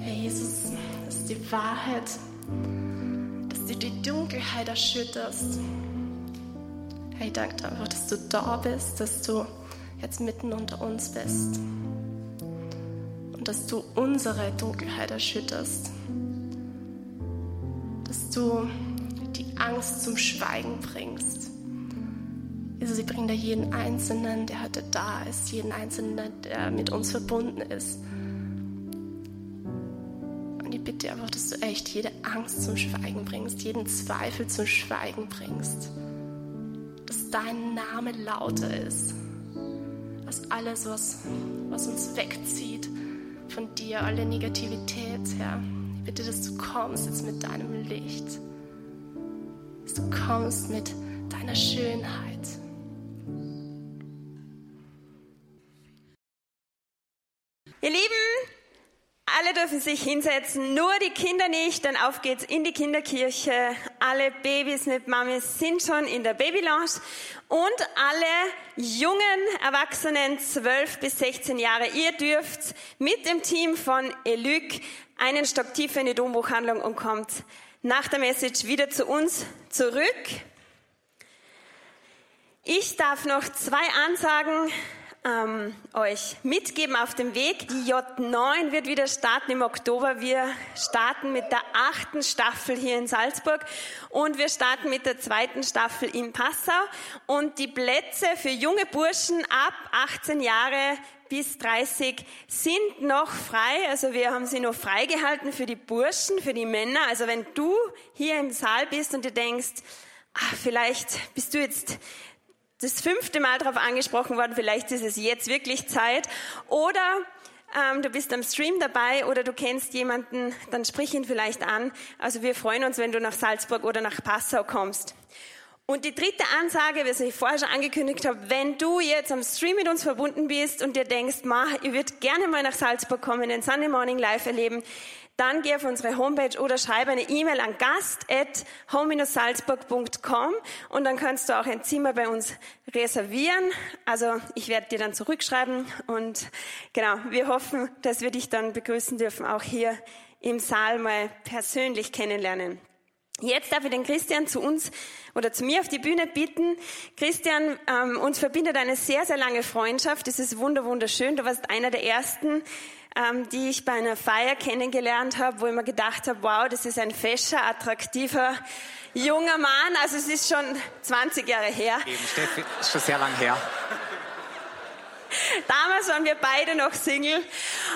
Herr Jesus, das ist die Wahrheit, dass du die Dunkelheit erschütterst. Herr, ich danke dir einfach, dass du da bist, dass du jetzt mitten unter uns bist und dass du unsere Dunkelheit erschütterst, dass du die Angst zum Schweigen bringst. Jesus, ich bringe da jeden Einzelnen, der heute da ist, jeden Einzelnen, der mit uns verbunden ist. Dass du echt jede Angst zum Schweigen bringst, jeden Zweifel zum Schweigen bringst. Dass dein Name lauter ist als alles, was, was uns wegzieht von dir, alle Negativität, Herr. Ich bitte, dass du kommst jetzt mit deinem Licht. Dass du kommst mit deiner Schönheit. Ihr Lieben, alle dürfen sich hinsetzen, nur die Kinder nicht, dann auf geht's in die Kinderkirche. Alle Babys mit Mamis sind schon in der Babylounge und alle jungen Erwachsenen, 12 bis 16 Jahre, ihr dürft mit dem Team von Elüg einen Stock tiefer in die Dombuchhandlung und kommt nach der Message wieder zu uns zurück. Ich darf noch zwei Ansagen ähm, euch mitgeben auf dem Weg. Die J9 wird wieder starten im Oktober. Wir starten mit der achten Staffel hier in Salzburg und wir starten mit der zweiten Staffel in Passau. Und die Plätze für junge Burschen ab 18 Jahre bis 30 sind noch frei. Also wir haben sie noch freigehalten für die Burschen, für die Männer. Also wenn du hier im Saal bist und dir denkst, ach, vielleicht bist du jetzt das fünfte Mal darauf angesprochen worden, vielleicht ist es jetzt wirklich Zeit. Oder ähm, du bist am Stream dabei oder du kennst jemanden, dann sprich ihn vielleicht an. Also wir freuen uns, wenn du nach Salzburg oder nach Passau kommst. Und die dritte Ansage, wie ich vorher schon angekündigt habe, wenn du jetzt am Stream mit uns verbunden bist und dir denkst, ma, ich würde gerne mal nach Salzburg kommen, den Sunday Morning Live erleben, dann geh auf unsere Homepage oder schreibe eine E-Mail an gast.home-salzburg.com und dann kannst du auch ein Zimmer bei uns reservieren. Also ich werde dir dann zurückschreiben und genau, wir hoffen, dass wir dich dann begrüßen dürfen, auch hier im Saal mal persönlich kennenlernen. Jetzt darf ich den Christian zu uns oder zu mir auf die Bühne bitten. Christian, ähm, uns verbindet eine sehr, sehr lange Freundschaft. Das ist wunderschön. Du warst einer der ersten, ähm, die ich bei einer Feier kennengelernt habe, wo ich mir gedacht habe, wow, das ist ein fescher, attraktiver, junger Mann. Also es ist schon 20 Jahre her. Eben, Steffi, ist schon sehr lang her. Damals waren wir beide noch Single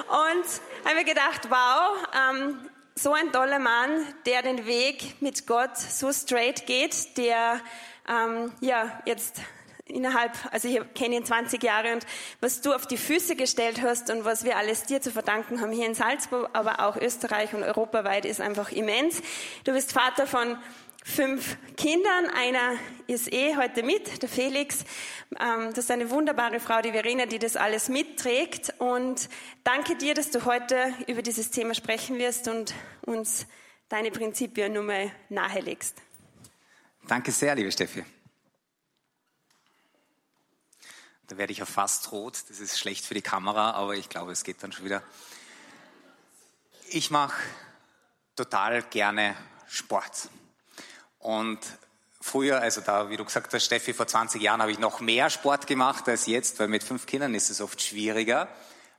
und haben mir gedacht, wow, ähm, so ein toller Mann, der den Weg mit Gott so straight geht, der ähm, ja jetzt innerhalb, also ich kenne ihn 20 Jahre und was du auf die Füße gestellt hast und was wir alles dir zu verdanken haben hier in Salzburg, aber auch Österreich und europaweit ist einfach immens. Du bist Vater von fünf Kindern. Einer ist eh heute mit, der Felix. Ähm, das ist eine wunderbare Frau, die Verena, die das alles mitträgt. Und danke dir, dass du heute über dieses Thema sprechen wirst und uns deine Prinzipien nur mal nahelegst. Danke sehr, liebe Steffi. Da werde ich ja fast rot. Das ist schlecht für die Kamera, aber ich glaube, es geht dann schon wieder. Ich mache total gerne Sport. Und früher, also da, wie du gesagt hast, Steffi, vor 20 Jahren habe ich noch mehr Sport gemacht als jetzt, weil mit fünf Kindern ist es oft schwieriger.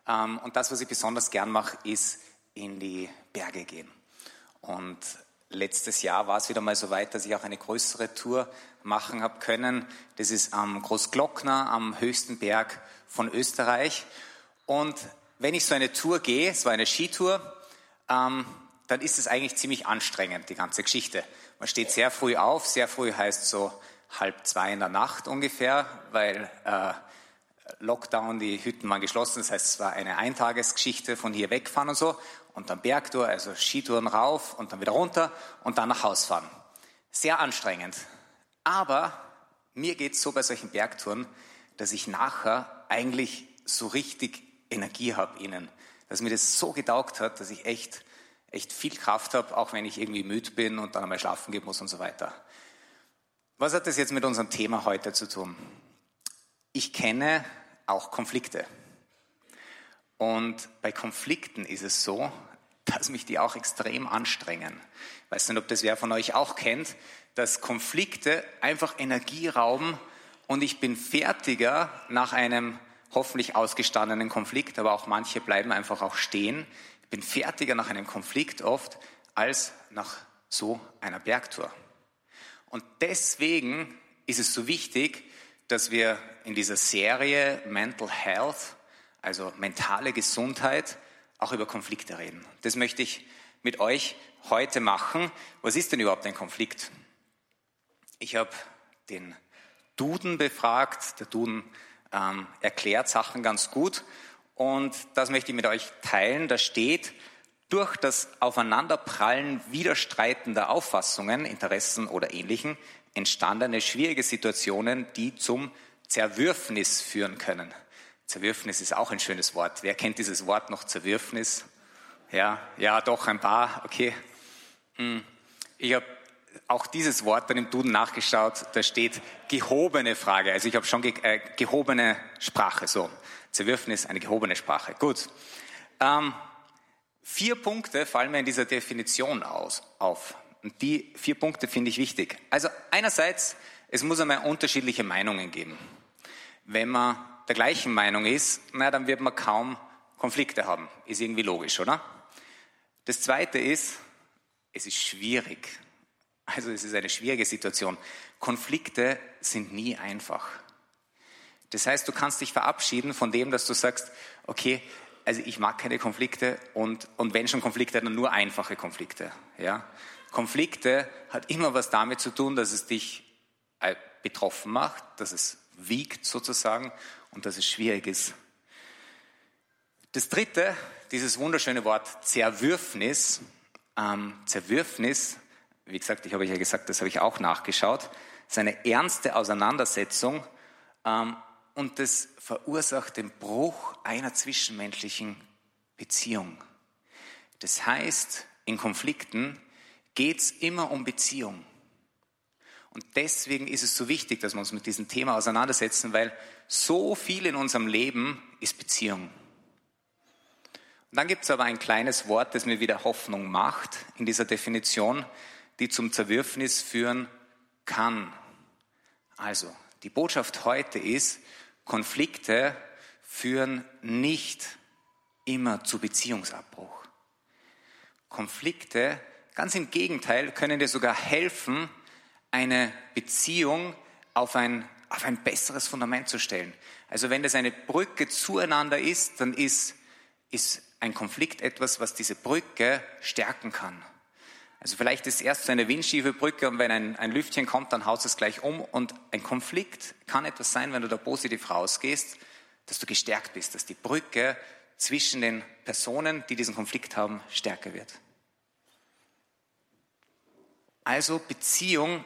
Ähm, und das, was ich besonders gern mache, ist in die Berge gehen. Und letztes Jahr war es wieder mal so weit, dass ich auch eine größere Tour machen habe können. Das ist am Großglockner, am höchsten Berg von Österreich. Und wenn ich so eine Tour gehe, es war eine Skitour, ähm, dann ist es eigentlich ziemlich anstrengend, die ganze Geschichte. Man steht sehr früh auf, sehr früh heißt so halb zwei in der Nacht ungefähr, weil äh, Lockdown, die Hütten waren geschlossen, das heißt, es war eine Eintagesgeschichte von hier wegfahren und so und dann Bergtour, also Skitouren rauf und dann wieder runter und dann nach Haus fahren. Sehr anstrengend. Aber mir geht's so bei solchen Bergtouren, dass ich nachher eigentlich so richtig Energie habe innen. Dass mir das so getaugt hat, dass ich echt echt viel Kraft habe, auch wenn ich irgendwie müde bin und dann einmal schlafen gehen muss und so weiter. Was hat das jetzt mit unserem Thema heute zu tun? Ich kenne auch Konflikte. Und bei Konflikten ist es so, dass mich die auch extrem anstrengen. Ich weiß nicht, ob das wer von euch auch kennt, dass Konflikte einfach Energie rauben und ich bin fertiger nach einem hoffentlich ausgestandenen Konflikt, aber auch manche bleiben einfach auch stehen. Ich bin fertiger nach einem Konflikt oft als nach so einer Bergtour. Und deswegen ist es so wichtig, dass wir in dieser Serie Mental Health, also mentale Gesundheit, auch über Konflikte reden. Das möchte ich mit euch heute machen. Was ist denn überhaupt ein Konflikt? Ich habe den Duden befragt. Der Duden ähm, erklärt Sachen ganz gut. Und das möchte ich mit euch teilen. Da steht, durch das Aufeinanderprallen widerstreitender Auffassungen, Interessen oder Ähnlichem entstandene schwierige Situationen, die zum Zerwürfnis führen können. Zerwürfnis ist auch ein schönes Wort. Wer kennt dieses Wort noch, Zerwürfnis? Ja, ja, doch, ein paar, okay. Hm. Ich habe auch dieses Wort dann im Duden nachgeschaut, da steht gehobene Frage. Also ich habe schon ge äh, gehobene Sprache, so. Zerwürfnis, eine gehobene Sprache. Gut. Ähm, vier Punkte fallen mir in dieser Definition aus, auf. Und die vier Punkte finde ich wichtig. Also einerseits, es muss einmal unterschiedliche Meinungen geben. Wenn man der gleichen Meinung ist, na, dann wird man kaum Konflikte haben. Ist irgendwie logisch, oder? Das zweite ist, es ist schwierig. Also es ist eine schwierige Situation. Konflikte sind nie einfach. Das heißt, du kannst dich verabschieden von dem, dass du sagst, okay, also ich mag keine Konflikte und, und wenn schon Konflikte, dann nur einfache Konflikte. Ja? Konflikte hat immer was damit zu tun, dass es dich äh, betroffen macht, dass es wiegt sozusagen und dass es schwierig ist. Das dritte, dieses wunderschöne Wort Zerwürfnis. Ähm, Zerwürfnis wie gesagt, ich habe ja gesagt, das habe ich auch nachgeschaut, ist eine ernste Auseinandersetzung ähm, und das verursacht den Bruch einer zwischenmenschlichen Beziehung. Das heißt, in Konflikten geht es immer um Beziehung. Und deswegen ist es so wichtig, dass wir uns mit diesem Thema auseinandersetzen, weil so viel in unserem Leben ist Beziehung. Und dann gibt es aber ein kleines Wort, das mir wieder Hoffnung macht in dieser Definition die zum Zerwürfnis führen kann. Also, die Botschaft heute ist, Konflikte führen nicht immer zu Beziehungsabbruch. Konflikte, ganz im Gegenteil, können dir sogar helfen, eine Beziehung auf ein, auf ein besseres Fundament zu stellen. Also wenn das eine Brücke zueinander ist, dann ist, ist ein Konflikt etwas, was diese Brücke stärken kann. Also vielleicht ist erst so eine windschiefe Brücke und wenn ein, ein Lüftchen kommt, dann haut es gleich um. Und ein Konflikt kann etwas sein, wenn du da positiv rausgehst, dass du gestärkt bist, dass die Brücke zwischen den Personen, die diesen Konflikt haben, stärker wird. Also Beziehung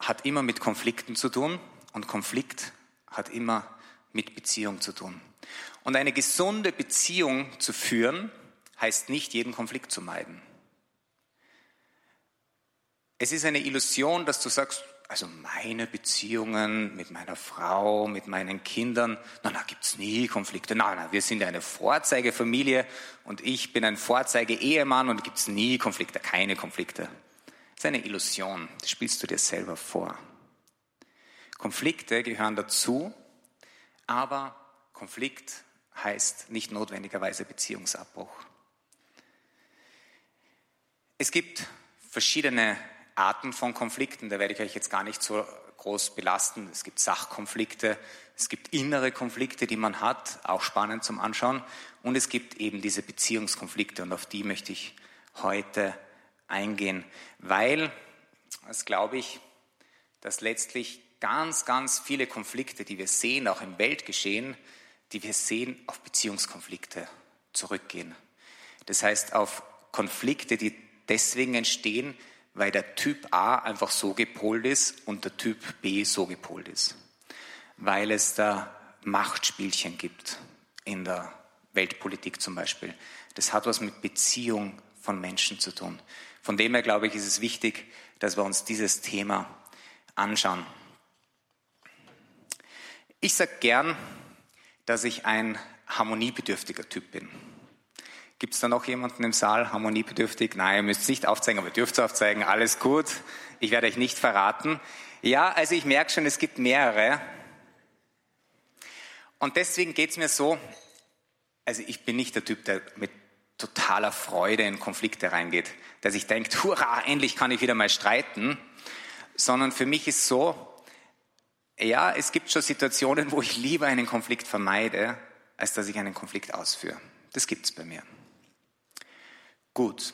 hat immer mit Konflikten zu tun und Konflikt hat immer mit Beziehung zu tun. Und eine gesunde Beziehung zu führen, heißt nicht, jeden Konflikt zu meiden. Es ist eine Illusion, dass du sagst, also meine Beziehungen mit meiner Frau, mit meinen Kindern, na, da gibt's nie Konflikte. Nein, nein, wir sind eine Vorzeigefamilie und ich bin ein Vorzeige-Ehemann und gibt's nie Konflikte, keine Konflikte. Ist eine Illusion, das spielst du dir selber vor. Konflikte gehören dazu, aber Konflikt heißt nicht notwendigerweise Beziehungsabbruch. Es gibt verschiedene Arten von Konflikten. Da werde ich euch jetzt gar nicht so groß belasten. Es gibt Sachkonflikte, es gibt innere Konflikte, die man hat, auch spannend zum Anschauen. Und es gibt eben diese Beziehungskonflikte und auf die möchte ich heute eingehen, weil, das glaube ich, dass letztlich ganz, ganz viele Konflikte, die wir sehen, auch im Weltgeschehen, die wir sehen, auf Beziehungskonflikte zurückgehen. Das heißt, auf Konflikte, die deswegen entstehen, weil der Typ A einfach so gepolt ist und der Typ B so gepolt ist. Weil es da Machtspielchen gibt in der Weltpolitik zum Beispiel. Das hat was mit Beziehung von Menschen zu tun. Von dem her glaube ich, ist es wichtig, dass wir uns dieses Thema anschauen. Ich sage gern, dass ich ein harmoniebedürftiger Typ bin. Gibt es da noch jemanden im Saal, harmoniebedürftig? Nein, ihr müsst es nicht aufzeigen, aber ihr dürft es aufzeigen. Alles gut. Ich werde euch nicht verraten. Ja, also ich merke schon, es gibt mehrere. Und deswegen geht es mir so, also ich bin nicht der Typ, der mit totaler Freude in Konflikte reingeht, der sich denkt, hurra, endlich kann ich wieder mal streiten, sondern für mich ist so, ja, es gibt schon Situationen, wo ich lieber einen Konflikt vermeide, als dass ich einen Konflikt ausführe. Das gibt es bei mir. Gut.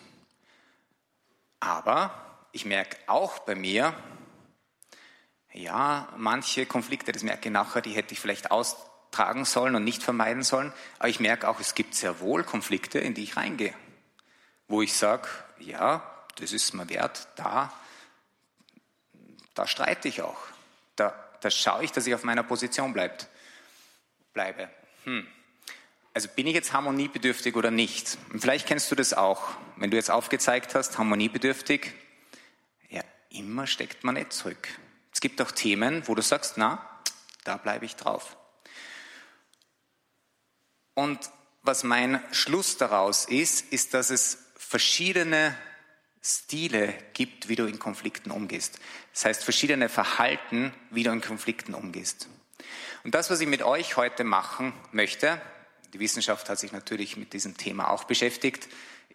Aber ich merke auch bei mir, ja, manche Konflikte, das merke ich nachher, die hätte ich vielleicht austragen sollen und nicht vermeiden sollen. Aber ich merke auch, es gibt sehr wohl Konflikte, in die ich reingehe, wo ich sage, ja, das ist mir wert, da, da streite ich auch. Da, da schaue ich, dass ich auf meiner Position bleibt, bleibe. Hm. Also bin ich jetzt harmoniebedürftig oder nicht? Und vielleicht kennst du das auch. Wenn du jetzt aufgezeigt hast, harmoniebedürftig, ja, immer steckt man nicht zurück. Es gibt auch Themen, wo du sagst, na, da bleibe ich drauf. Und was mein Schluss daraus ist, ist, dass es verschiedene Stile gibt, wie du in Konflikten umgehst. Das heißt, verschiedene Verhalten, wie du in Konflikten umgehst. Und das, was ich mit euch heute machen möchte, die Wissenschaft hat sich natürlich mit diesem Thema auch beschäftigt.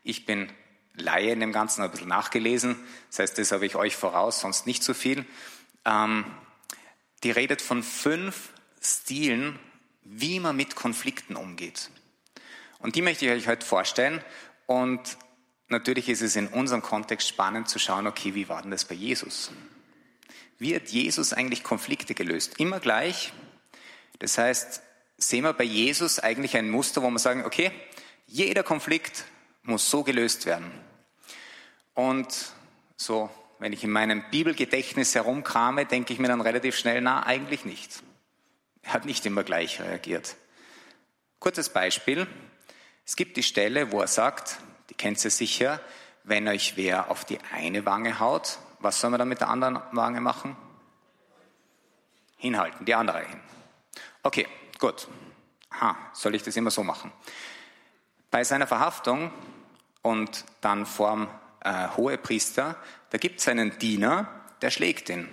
Ich bin Laie in dem Ganzen, ein bisschen nachgelesen. Das heißt, das habe ich euch voraus, sonst nicht so viel. Ähm, die redet von fünf Stilen, wie man mit Konflikten umgeht. Und die möchte ich euch heute vorstellen. Und natürlich ist es in unserem Kontext spannend zu schauen, okay, wie war denn das bei Jesus? Wie hat Jesus eigentlich Konflikte gelöst? Immer gleich. Das heißt, sehen wir bei Jesus eigentlich ein Muster, wo wir sagen, okay, jeder Konflikt muss so gelöst werden. Und so, wenn ich in meinem Bibelgedächtnis herumkrame, denke ich mir dann relativ schnell, na, eigentlich nicht. Er hat nicht immer gleich reagiert. Kurzes Beispiel. Es gibt die Stelle, wo er sagt, die kennt ihr sicher, wenn euch wer auf die eine Wange haut, was soll man dann mit der anderen Wange machen? Hinhalten, die andere hin. Okay, Gut. Ha, soll ich das immer so machen? Bei seiner Verhaftung und dann vorm äh, Hohepriester, da gibt es einen Diener, der schlägt ihn.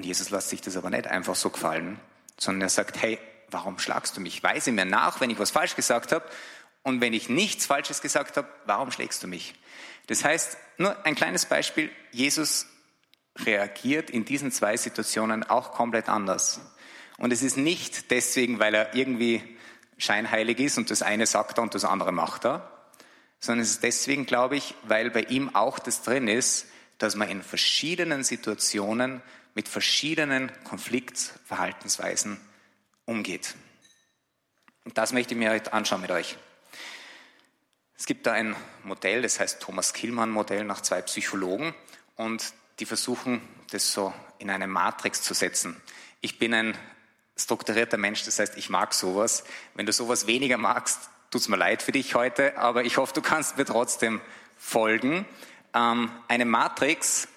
Und Jesus lässt sich das aber nicht einfach so gefallen, sondern er sagt, hey, warum schlagst du mich? Weise mir nach, wenn ich was falsch gesagt habe. Und wenn ich nichts Falsches gesagt habe, warum schlägst du mich? Das heißt, nur ein kleines Beispiel, Jesus reagiert in diesen zwei Situationen auch komplett anders. Und es ist nicht deswegen, weil er irgendwie scheinheilig ist und das eine sagt er und das andere macht er, sondern es ist deswegen, glaube ich, weil bei ihm auch das drin ist, dass man in verschiedenen Situationen mit verschiedenen Konfliktverhaltensweisen umgeht. Und das möchte ich mir heute anschauen mit euch. Es gibt da ein Modell, das heißt Thomas Killmann Modell nach zwei Psychologen und die versuchen, das so in eine Matrix zu setzen. Ich bin ein strukturierter Mensch, das heißt, ich mag sowas. Wenn du sowas weniger magst, tut es mir leid für dich heute, aber ich hoffe, du kannst mir trotzdem folgen. Ähm, eine Matrix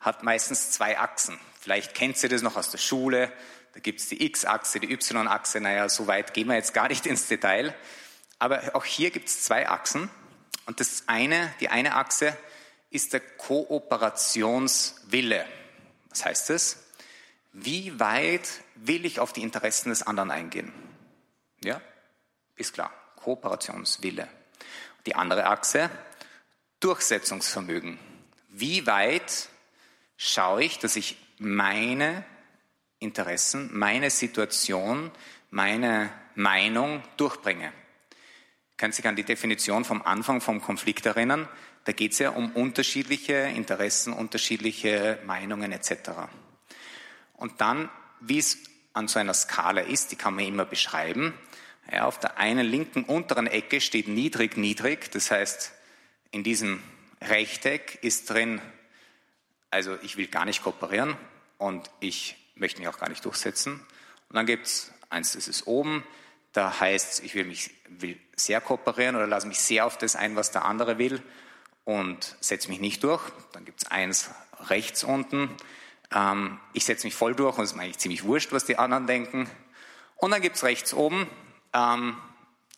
hat meistens zwei Achsen. Vielleicht kennt ihr das noch aus der Schule. Da gibt es die X-Achse, die Y-Achse. Naja, so weit gehen wir jetzt gar nicht ins Detail. Aber auch hier gibt es zwei Achsen. Und das eine, die eine Achse ist der Kooperationswille. Was heißt das? Wie weit will ich auf die Interessen des anderen eingehen? Ja, ist klar. Kooperationswille. Die andere Achse, Durchsetzungsvermögen. Wie weit schaue ich, dass ich meine Interessen, meine Situation, meine Meinung durchbringe? Können Sie sich an die Definition vom Anfang vom Konflikt erinnern? Da geht es ja um unterschiedliche Interessen, unterschiedliche Meinungen etc. Und dann, wie es an so einer Skala ist, die kann man immer beschreiben. Ja, auf der einen linken unteren Ecke steht niedrig, niedrig. Das heißt, in diesem Rechteck ist drin, also ich will gar nicht kooperieren und ich möchte mich auch gar nicht durchsetzen. Und dann gibt es eins, das ist oben, da heißt ich will mich will sehr kooperieren oder lasse mich sehr auf das ein, was der andere will und setze mich nicht durch. Dann gibt es eins rechts unten, ähm, ich setze mich voll durch und es ist mir eigentlich ziemlich wurscht, was die anderen denken. Und dann gibt es rechts oben, ähm,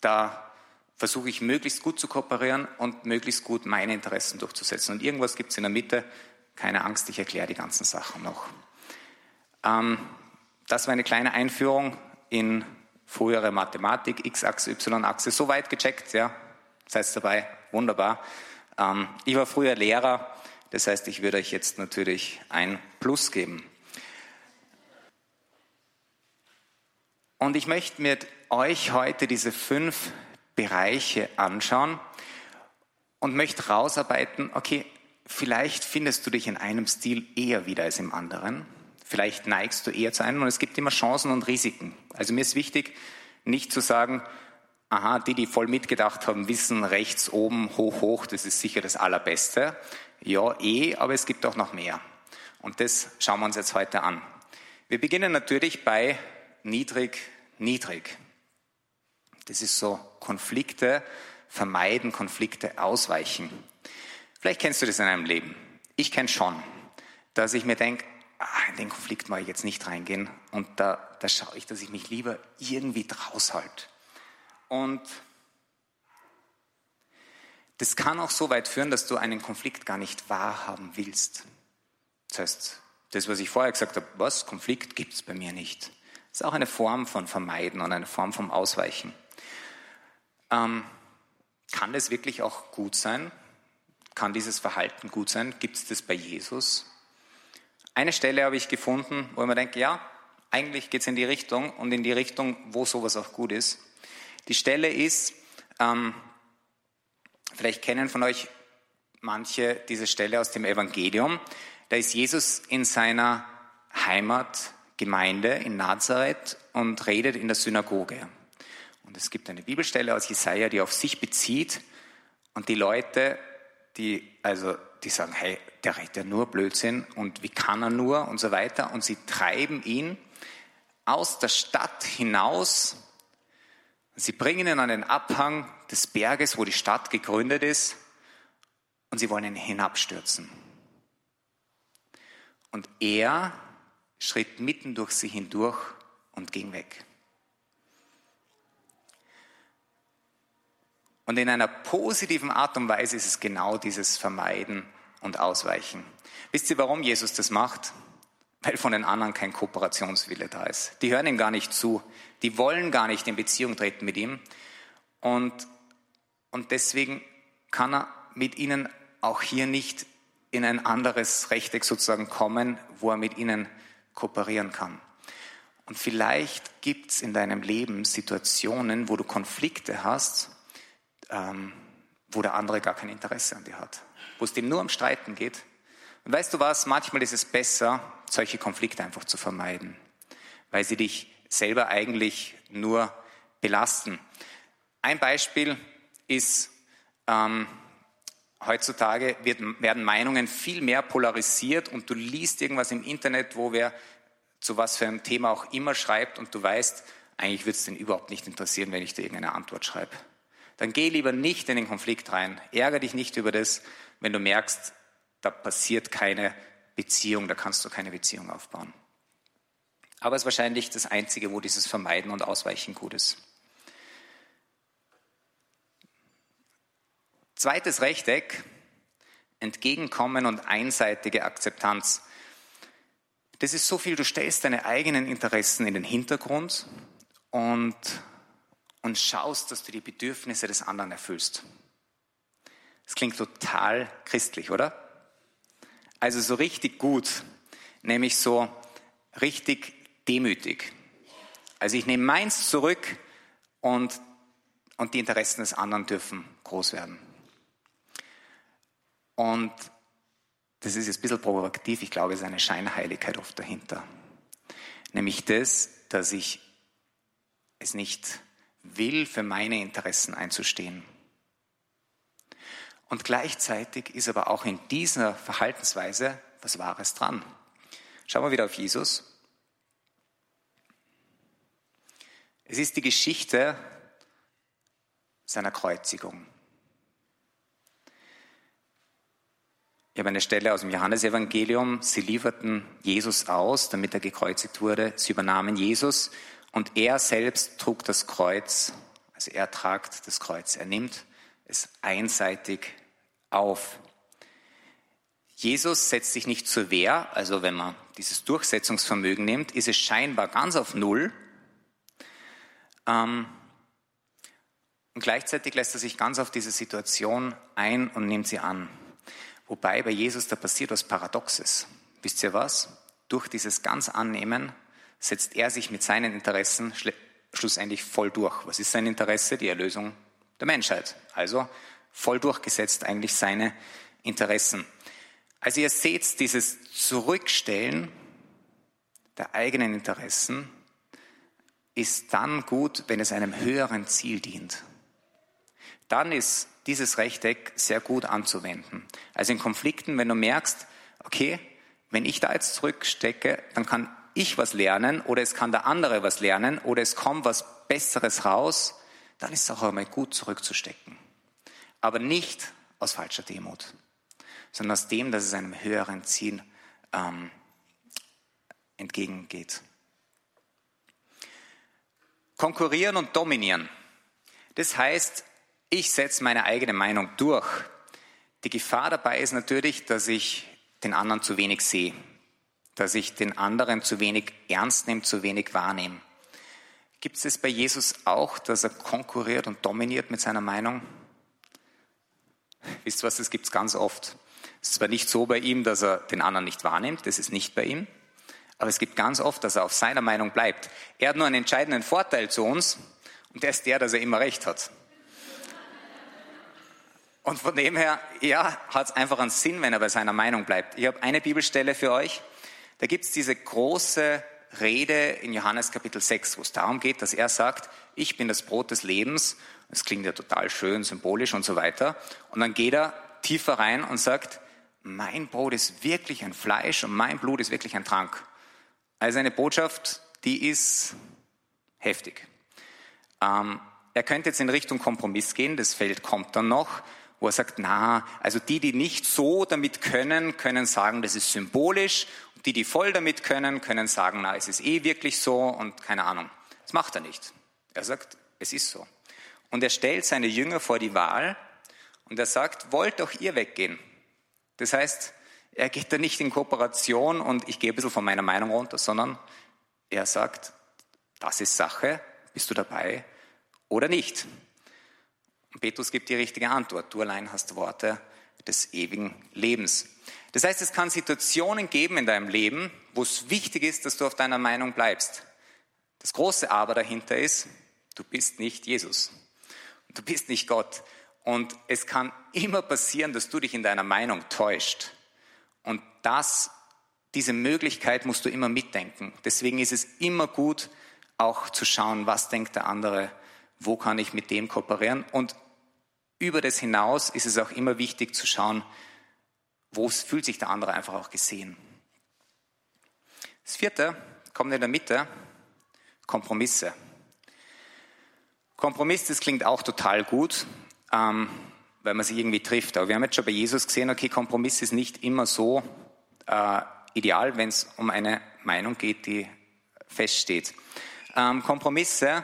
da versuche ich möglichst gut zu kooperieren und möglichst gut meine Interessen durchzusetzen. Und irgendwas gibt es in der Mitte, keine Angst, ich erkläre die ganzen Sachen noch. Ähm, das war eine kleine Einführung in frühere Mathematik, x-Achse, y-Achse, so weit gecheckt, ja, seid dabei, wunderbar. Ähm, ich war früher Lehrer, das heißt, ich würde euch jetzt natürlich ein Plus geben. Und ich möchte mit euch heute diese fünf Bereiche anschauen und möchte rausarbeiten, okay, vielleicht findest du dich in einem Stil eher wieder als im anderen. Vielleicht neigst du eher zu einem und es gibt immer Chancen und Risiken. Also mir ist wichtig, nicht zu sagen, aha, die, die voll mitgedacht haben, wissen rechts oben, hoch, hoch, das ist sicher das Allerbeste. Ja, eh, aber es gibt auch noch mehr. Und das schauen wir uns jetzt heute an. Wir beginnen natürlich bei niedrig, niedrig. Das ist so Konflikte vermeiden, Konflikte ausweichen. Vielleicht kennst du das in deinem Leben. Ich kenne schon, dass ich mir denke, ah, in den Konflikt mag ich jetzt nicht reingehen und da, da schaue ich, dass ich mich lieber irgendwie draus halte. Und das kann auch so weit führen, dass du einen Konflikt gar nicht wahrhaben willst. Das heißt, das, was ich vorher gesagt habe, was, Konflikt gibt es bei mir nicht. Das ist auch eine Form von Vermeiden und eine Form vom Ausweichen. Ähm, kann das wirklich auch gut sein? Kann dieses Verhalten gut sein? Gibt es das bei Jesus? Eine Stelle habe ich gefunden, wo ich mir denke, ja, eigentlich geht es in die Richtung und in die Richtung, wo sowas auch gut ist. Die Stelle ist, ähm, vielleicht kennen von euch manche diese Stelle aus dem Evangelium. Da ist Jesus in seiner Heimatgemeinde in Nazareth und redet in der Synagoge. Und es gibt eine Bibelstelle aus Jesaja, die auf sich bezieht. Und die Leute, die, also, die sagen, hey, der redet ja nur Blödsinn und wie kann er nur und so weiter. Und sie treiben ihn aus der Stadt hinaus Sie bringen ihn an den Abhang des Berges, wo die Stadt gegründet ist, und sie wollen ihn hinabstürzen. Und er schritt mitten durch sie hindurch und ging weg. Und in einer positiven Art und Weise ist es genau dieses Vermeiden und Ausweichen. Wisst ihr, warum Jesus das macht? weil von den anderen kein Kooperationswille da ist. Die hören ihm gar nicht zu, die wollen gar nicht in Beziehung treten mit ihm und, und deswegen kann er mit ihnen auch hier nicht in ein anderes Rechteck sozusagen kommen, wo er mit ihnen kooperieren kann. Und vielleicht gibt es in deinem Leben Situationen, wo du Konflikte hast, ähm, wo der andere gar kein Interesse an dir hat, wo es dem nur um Streiten geht und weißt du was, manchmal ist es besser, solche Konflikte einfach zu vermeiden, weil sie dich selber eigentlich nur belasten. Ein Beispiel ist, ähm, heutzutage wird, werden Meinungen viel mehr polarisiert und du liest irgendwas im Internet, wo wer zu was für einem Thema auch immer schreibt und du weißt, eigentlich würde es den überhaupt nicht interessieren, wenn ich dir irgendeine Antwort schreibe. Dann geh lieber nicht in den Konflikt rein. Ärger dich nicht über das, wenn du merkst, da passiert keine Beziehung, da kannst du keine Beziehung aufbauen. Aber es ist wahrscheinlich das Einzige, wo dieses Vermeiden und Ausweichen gut ist. Zweites Rechteck, Entgegenkommen und einseitige Akzeptanz. Das ist so viel, du stellst deine eigenen Interessen in den Hintergrund und, und schaust, dass du die Bedürfnisse des anderen erfüllst. Das klingt total christlich, oder? Also so richtig gut, nämlich so richtig demütig. Also ich nehme meins zurück und, und die Interessen des anderen dürfen groß werden. Und das ist jetzt ein bisschen provokativ, ich glaube, es ist eine Scheinheiligkeit oft dahinter. Nämlich das, dass ich es nicht will, für meine Interessen einzustehen. Und gleichzeitig ist aber auch in dieser Verhaltensweise was Wahres dran. Schauen wir wieder auf Jesus. Es ist die Geschichte seiner Kreuzigung. Ich habe eine Stelle aus dem Johannesevangelium. Sie lieferten Jesus aus, damit er gekreuzigt wurde. Sie übernahmen Jesus Und er selbst trug das Kreuz, also er tragt das Kreuz, er nimmt es einseitig auf. Jesus setzt sich nicht zur Wehr, also wenn man dieses Durchsetzungsvermögen nimmt, ist es scheinbar ganz auf Null. Ähm, und gleichzeitig lässt er sich ganz auf diese Situation ein und nimmt sie an. Wobei bei Jesus da passiert was Paradoxes. Wisst ihr was? Durch dieses ganz Annehmen setzt er sich mit seinen Interessen schlussendlich voll durch. Was ist sein Interesse? Die Erlösung der Menschheit. Also voll durchgesetzt eigentlich seine Interessen. Also ihr seht dieses Zurückstellen der eigenen Interessen ist dann gut, wenn es einem höheren Ziel dient. Dann ist dieses Rechteck sehr gut anzuwenden. Also in Konflikten, wenn du merkst, okay, wenn ich da jetzt zurückstecke, dann kann ich was lernen oder es kann der andere was lernen oder es kommt was Besseres raus, dann ist es auch einmal gut zurückzustecken. Aber nicht aus falscher Demut, sondern aus dem, dass es einem höheren Ziel ähm, entgegengeht. Konkurrieren und dominieren. Das heißt, ich setze meine eigene Meinung durch. Die Gefahr dabei ist natürlich, dass ich den anderen zu wenig sehe, dass ich den anderen zu wenig ernst nehme, zu wenig wahrnehme. Gibt es bei Jesus auch, dass er konkurriert und dominiert mit seiner Meinung? Wisst ihr was, das gibt es ganz oft. Es ist zwar nicht so bei ihm, dass er den anderen nicht wahrnimmt, das ist nicht bei ihm, aber es gibt ganz oft, dass er auf seiner Meinung bleibt. Er hat nur einen entscheidenden Vorteil zu uns und der ist der, dass er immer recht hat. Und von dem her, ja, hat es einfach einen Sinn, wenn er bei seiner Meinung bleibt. Ich habe eine Bibelstelle für euch. Da gibt es diese große Rede in Johannes Kapitel 6, wo es darum geht, dass er sagt, ich bin das Brot des Lebens. Das klingt ja total schön, symbolisch und so weiter. Und dann geht er tiefer rein und sagt, mein Brot ist wirklich ein Fleisch und mein Blut ist wirklich ein Trank. Also eine Botschaft, die ist heftig. Ähm, er könnte jetzt in Richtung Kompromiss gehen, das Feld kommt dann noch wo er sagt, na, also die, die nicht so damit können, können sagen, das ist symbolisch. Und die, die voll damit können, können sagen, na, es ist eh wirklich so und keine Ahnung. Das macht er nicht. Er sagt, es ist so. Und er stellt seine Jünger vor die Wahl und er sagt, wollt doch ihr weggehen. Das heißt, er geht da nicht in Kooperation und ich gehe ein bisschen von meiner Meinung runter, sondern er sagt, das ist Sache, bist du dabei oder nicht? Und Petrus gibt die richtige Antwort. Du allein hast Worte des ewigen Lebens. Das heißt, es kann Situationen geben in deinem Leben, wo es wichtig ist, dass du auf deiner Meinung bleibst. Das große Aber dahinter ist, du bist nicht Jesus. Du bist nicht Gott. Und es kann immer passieren, dass du dich in deiner Meinung täuscht. Und das, diese Möglichkeit musst du immer mitdenken. Deswegen ist es immer gut, auch zu schauen, was denkt der andere wo kann ich mit dem kooperieren. Und über das hinaus ist es auch immer wichtig zu schauen, wo fühlt sich der andere einfach auch gesehen. Das vierte kommt in der Mitte, Kompromisse. Kompromiss, das klingt auch total gut, ähm, weil man sich irgendwie trifft. Aber wir haben jetzt schon bei Jesus gesehen, okay, Kompromiss ist nicht immer so äh, ideal, wenn es um eine Meinung geht, die feststeht. Ähm, Kompromisse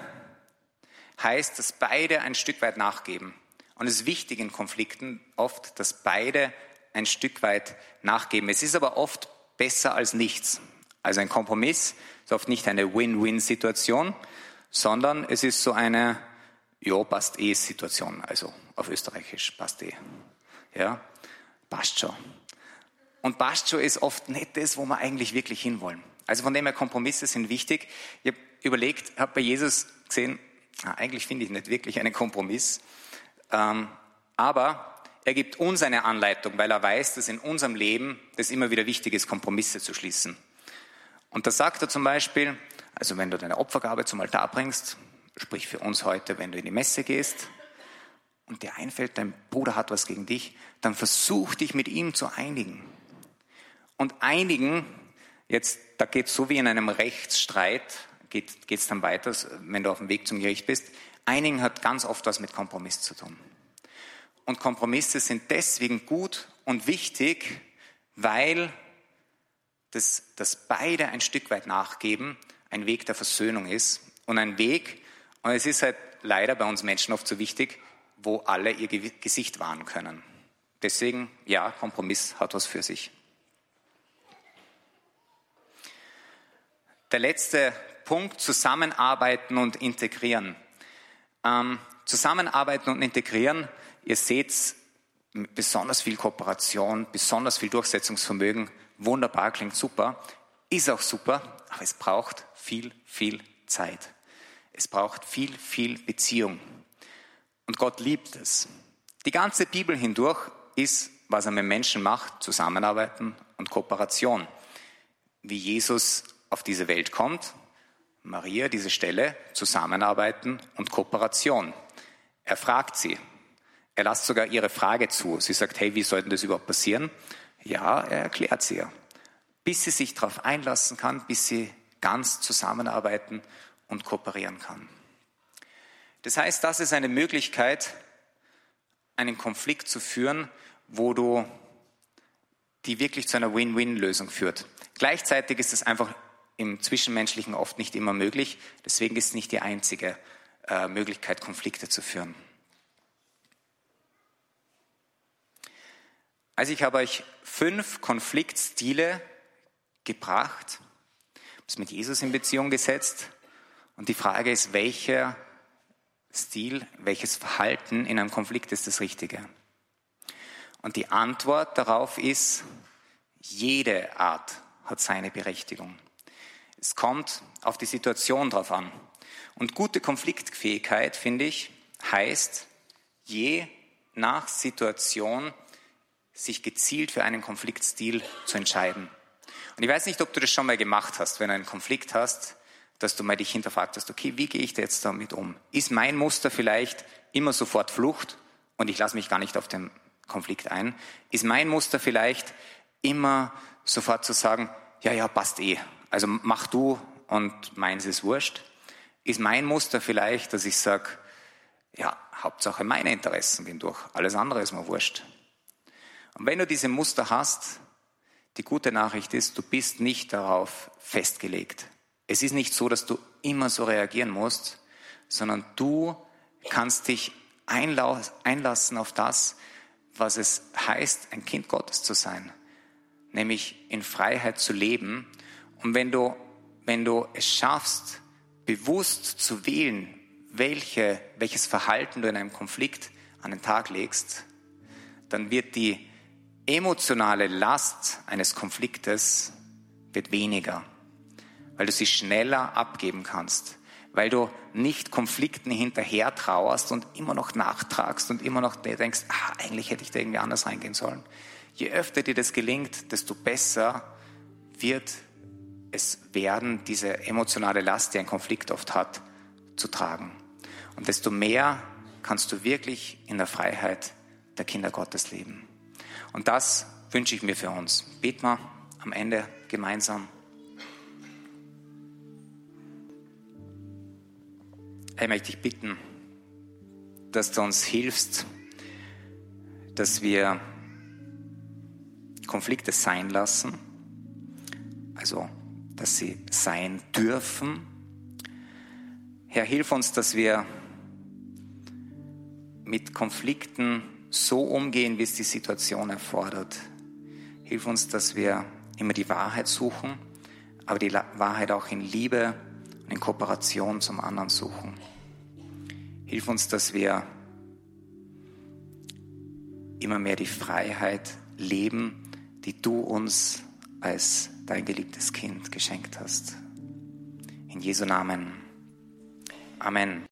heißt, dass beide ein Stück weit nachgeben. Und es ist wichtig in Konflikten oft, dass beide ein Stück weit nachgeben. Es ist aber oft besser als nichts. Also ein Kompromiss ist oft nicht eine Win-Win-Situation, sondern es ist so eine, ja, passt eh Situation. Also auf Österreichisch passt eh. Ja, passt schon. Und passt schon ist oft nicht das, wo wir eigentlich wirklich hinwollen. Also von dem her Kompromisse sind wichtig. Ich habe überlegt, habe bei Jesus gesehen, eigentlich finde ich nicht wirklich einen Kompromiss, ähm, aber er gibt uns eine Anleitung, weil er weiß, dass in unserem Leben das immer wieder wichtig ist, Kompromisse zu schließen. Und da sagt er zum Beispiel, also wenn du deine Opfergabe zum Altar bringst, sprich für uns heute, wenn du in die Messe gehst und dir einfällt, dein Bruder hat was gegen dich, dann versuch dich mit ihm zu einigen. Und einigen, jetzt, da geht es so wie in einem Rechtsstreit, geht es dann weiter, wenn du auf dem Weg zum Gericht bist. Einigen hat ganz oft was mit Kompromiss zu tun. Und Kompromisse sind deswegen gut und wichtig, weil das, das beide ein Stück weit nachgeben, ein Weg der Versöhnung ist und ein Weg. Und es ist halt leider bei uns Menschen oft so wichtig, wo alle ihr Gesicht wahren können. Deswegen, ja, Kompromiss hat was für sich. Der letzte Punkt, zusammenarbeiten und integrieren. Ähm, zusammenarbeiten und integrieren, ihr seht besonders viel Kooperation, besonders viel Durchsetzungsvermögen, wunderbar, klingt super, ist auch super, aber es braucht viel, viel Zeit. Es braucht viel, viel Beziehung. Und Gott liebt es. Die ganze Bibel hindurch ist, was er mit Menschen macht, Zusammenarbeiten und Kooperation. Wie Jesus auf diese Welt kommt, Maria diese Stelle, Zusammenarbeiten und Kooperation. Er fragt sie. Er lässt sogar ihre Frage zu. Sie sagt, hey, wie soll denn das überhaupt passieren? Ja, er erklärt sie ihr. Bis sie sich darauf einlassen kann, bis sie ganz zusammenarbeiten und kooperieren kann. Das heißt, das ist eine Möglichkeit, einen Konflikt zu führen, wo du die wirklich zu einer Win-Win-Lösung führt. Gleichzeitig ist es einfach im Zwischenmenschlichen oft nicht immer möglich. Deswegen ist es nicht die einzige äh, Möglichkeit, Konflikte zu führen. Also ich habe euch fünf Konfliktstile gebracht, es mit Jesus in Beziehung gesetzt. Und die Frage ist, welcher Stil, welches Verhalten in einem Konflikt ist das Richtige? Und die Antwort darauf ist, jede Art hat seine Berechtigung. Es kommt auf die Situation drauf an. Und gute Konfliktfähigkeit, finde ich, heißt, je nach Situation sich gezielt für einen Konfliktstil zu entscheiden. Und ich weiß nicht, ob du das schon mal gemacht hast, wenn du einen Konflikt hast, dass du mal dich hinterfragt hast, okay, wie gehe ich da jetzt damit um? Ist mein Muster vielleicht immer sofort Flucht und ich lasse mich gar nicht auf den Konflikt ein? Ist mein Muster vielleicht immer sofort zu sagen, ja, ja, passt eh, also mach du und meins ist wurscht. Ist mein Muster vielleicht, dass ich sage, ja, Hauptsache meine Interessen gehen durch, alles andere ist mir wurscht. Und wenn du diese Muster hast, die gute Nachricht ist, du bist nicht darauf festgelegt. Es ist nicht so, dass du immer so reagieren musst, sondern du kannst dich einlassen auf das, was es heißt, ein Kind Gottes zu sein, nämlich in Freiheit zu leben und wenn du, wenn du es schaffst, bewusst zu wählen, welche, welches Verhalten du in einem Konflikt an den Tag legst, dann wird die emotionale Last eines Konfliktes wird weniger, weil du sie schneller abgeben kannst, weil du nicht Konflikten hinterher trauerst und immer noch nachtragst und immer noch denkst, ah, eigentlich hätte ich da irgendwie anders reingehen sollen. Je öfter dir das gelingt, desto besser wird es werden, diese emotionale Last, die ein Konflikt oft hat, zu tragen. Und desto mehr kannst du wirklich in der Freiheit der Kinder Gottes leben. Und das wünsche ich mir für uns. Beten wir am Ende gemeinsam. Ich möchte dich bitten, dass du uns hilfst, dass wir Konflikte sein lassen. Also dass sie sein dürfen. Herr, hilf uns, dass wir mit Konflikten so umgehen, wie es die Situation erfordert. Hilf uns, dass wir immer die Wahrheit suchen, aber die Wahrheit auch in Liebe und in Kooperation zum anderen suchen. Hilf uns, dass wir immer mehr die Freiheit leben, die du uns als dein geliebtes Kind geschenkt hast. In Jesu Namen. Amen.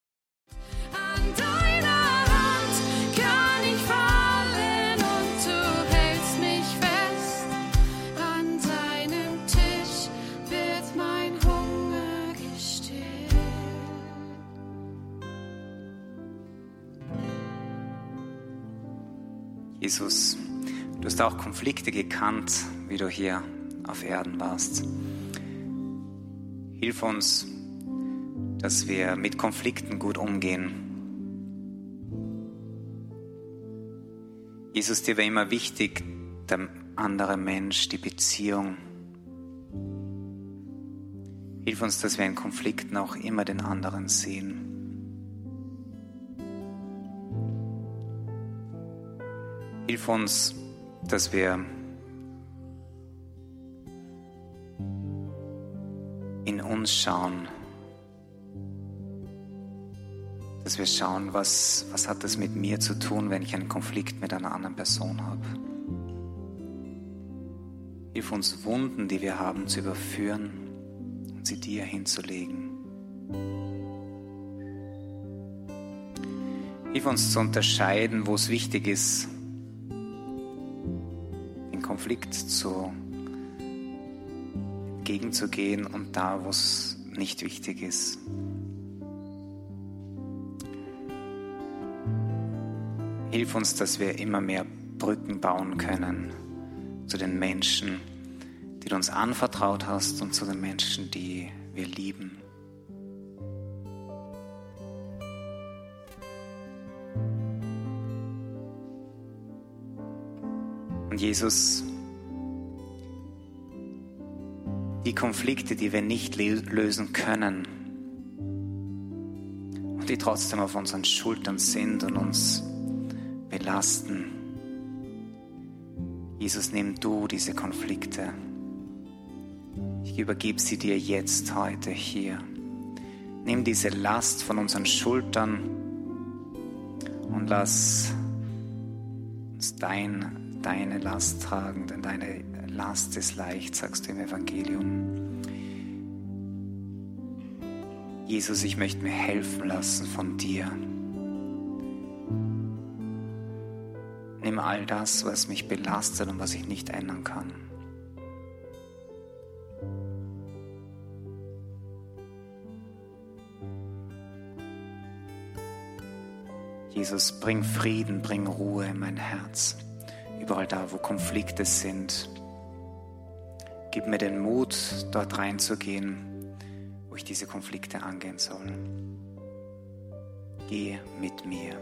Jesus, du hast auch Konflikte gekannt, wie du hier auf Erden warst. Hilf uns, dass wir mit Konflikten gut umgehen. Jesus, dir war immer wichtig, der andere Mensch, die Beziehung. Hilf uns, dass wir in Konflikten auch immer den anderen sehen. Hilf uns, dass wir uns schauen, dass wir schauen, was, was hat das mit mir zu tun, wenn ich einen Konflikt mit einer anderen Person habe. Hilf uns Wunden, die wir haben, zu überführen und sie dir hinzulegen. Hilf uns zu unterscheiden, wo es wichtig ist, den Konflikt zu entgegenzugehen und da, wo es nicht wichtig ist. Hilf uns, dass wir immer mehr Brücken bauen können zu den Menschen, die du uns anvertraut hast und zu den Menschen, die wir lieben. Und Jesus, die Konflikte, die wir nicht lösen können und die trotzdem auf unseren Schultern sind und uns belasten. Jesus, nimm du diese Konflikte. Ich übergebe sie dir jetzt, heute, hier. Nimm diese Last von unseren Schultern und lass uns dein, deine Last tragen, denn deine Last ist leicht, sagst du im Evangelium. Jesus, ich möchte mir helfen lassen von dir. Nimm all das, was mich belastet und was ich nicht ändern kann. Jesus, bring Frieden, bring Ruhe in mein Herz. Überall da, wo Konflikte sind. Gib mir den Mut, dort reinzugehen, wo ich diese Konflikte angehen soll. Geh mit mir.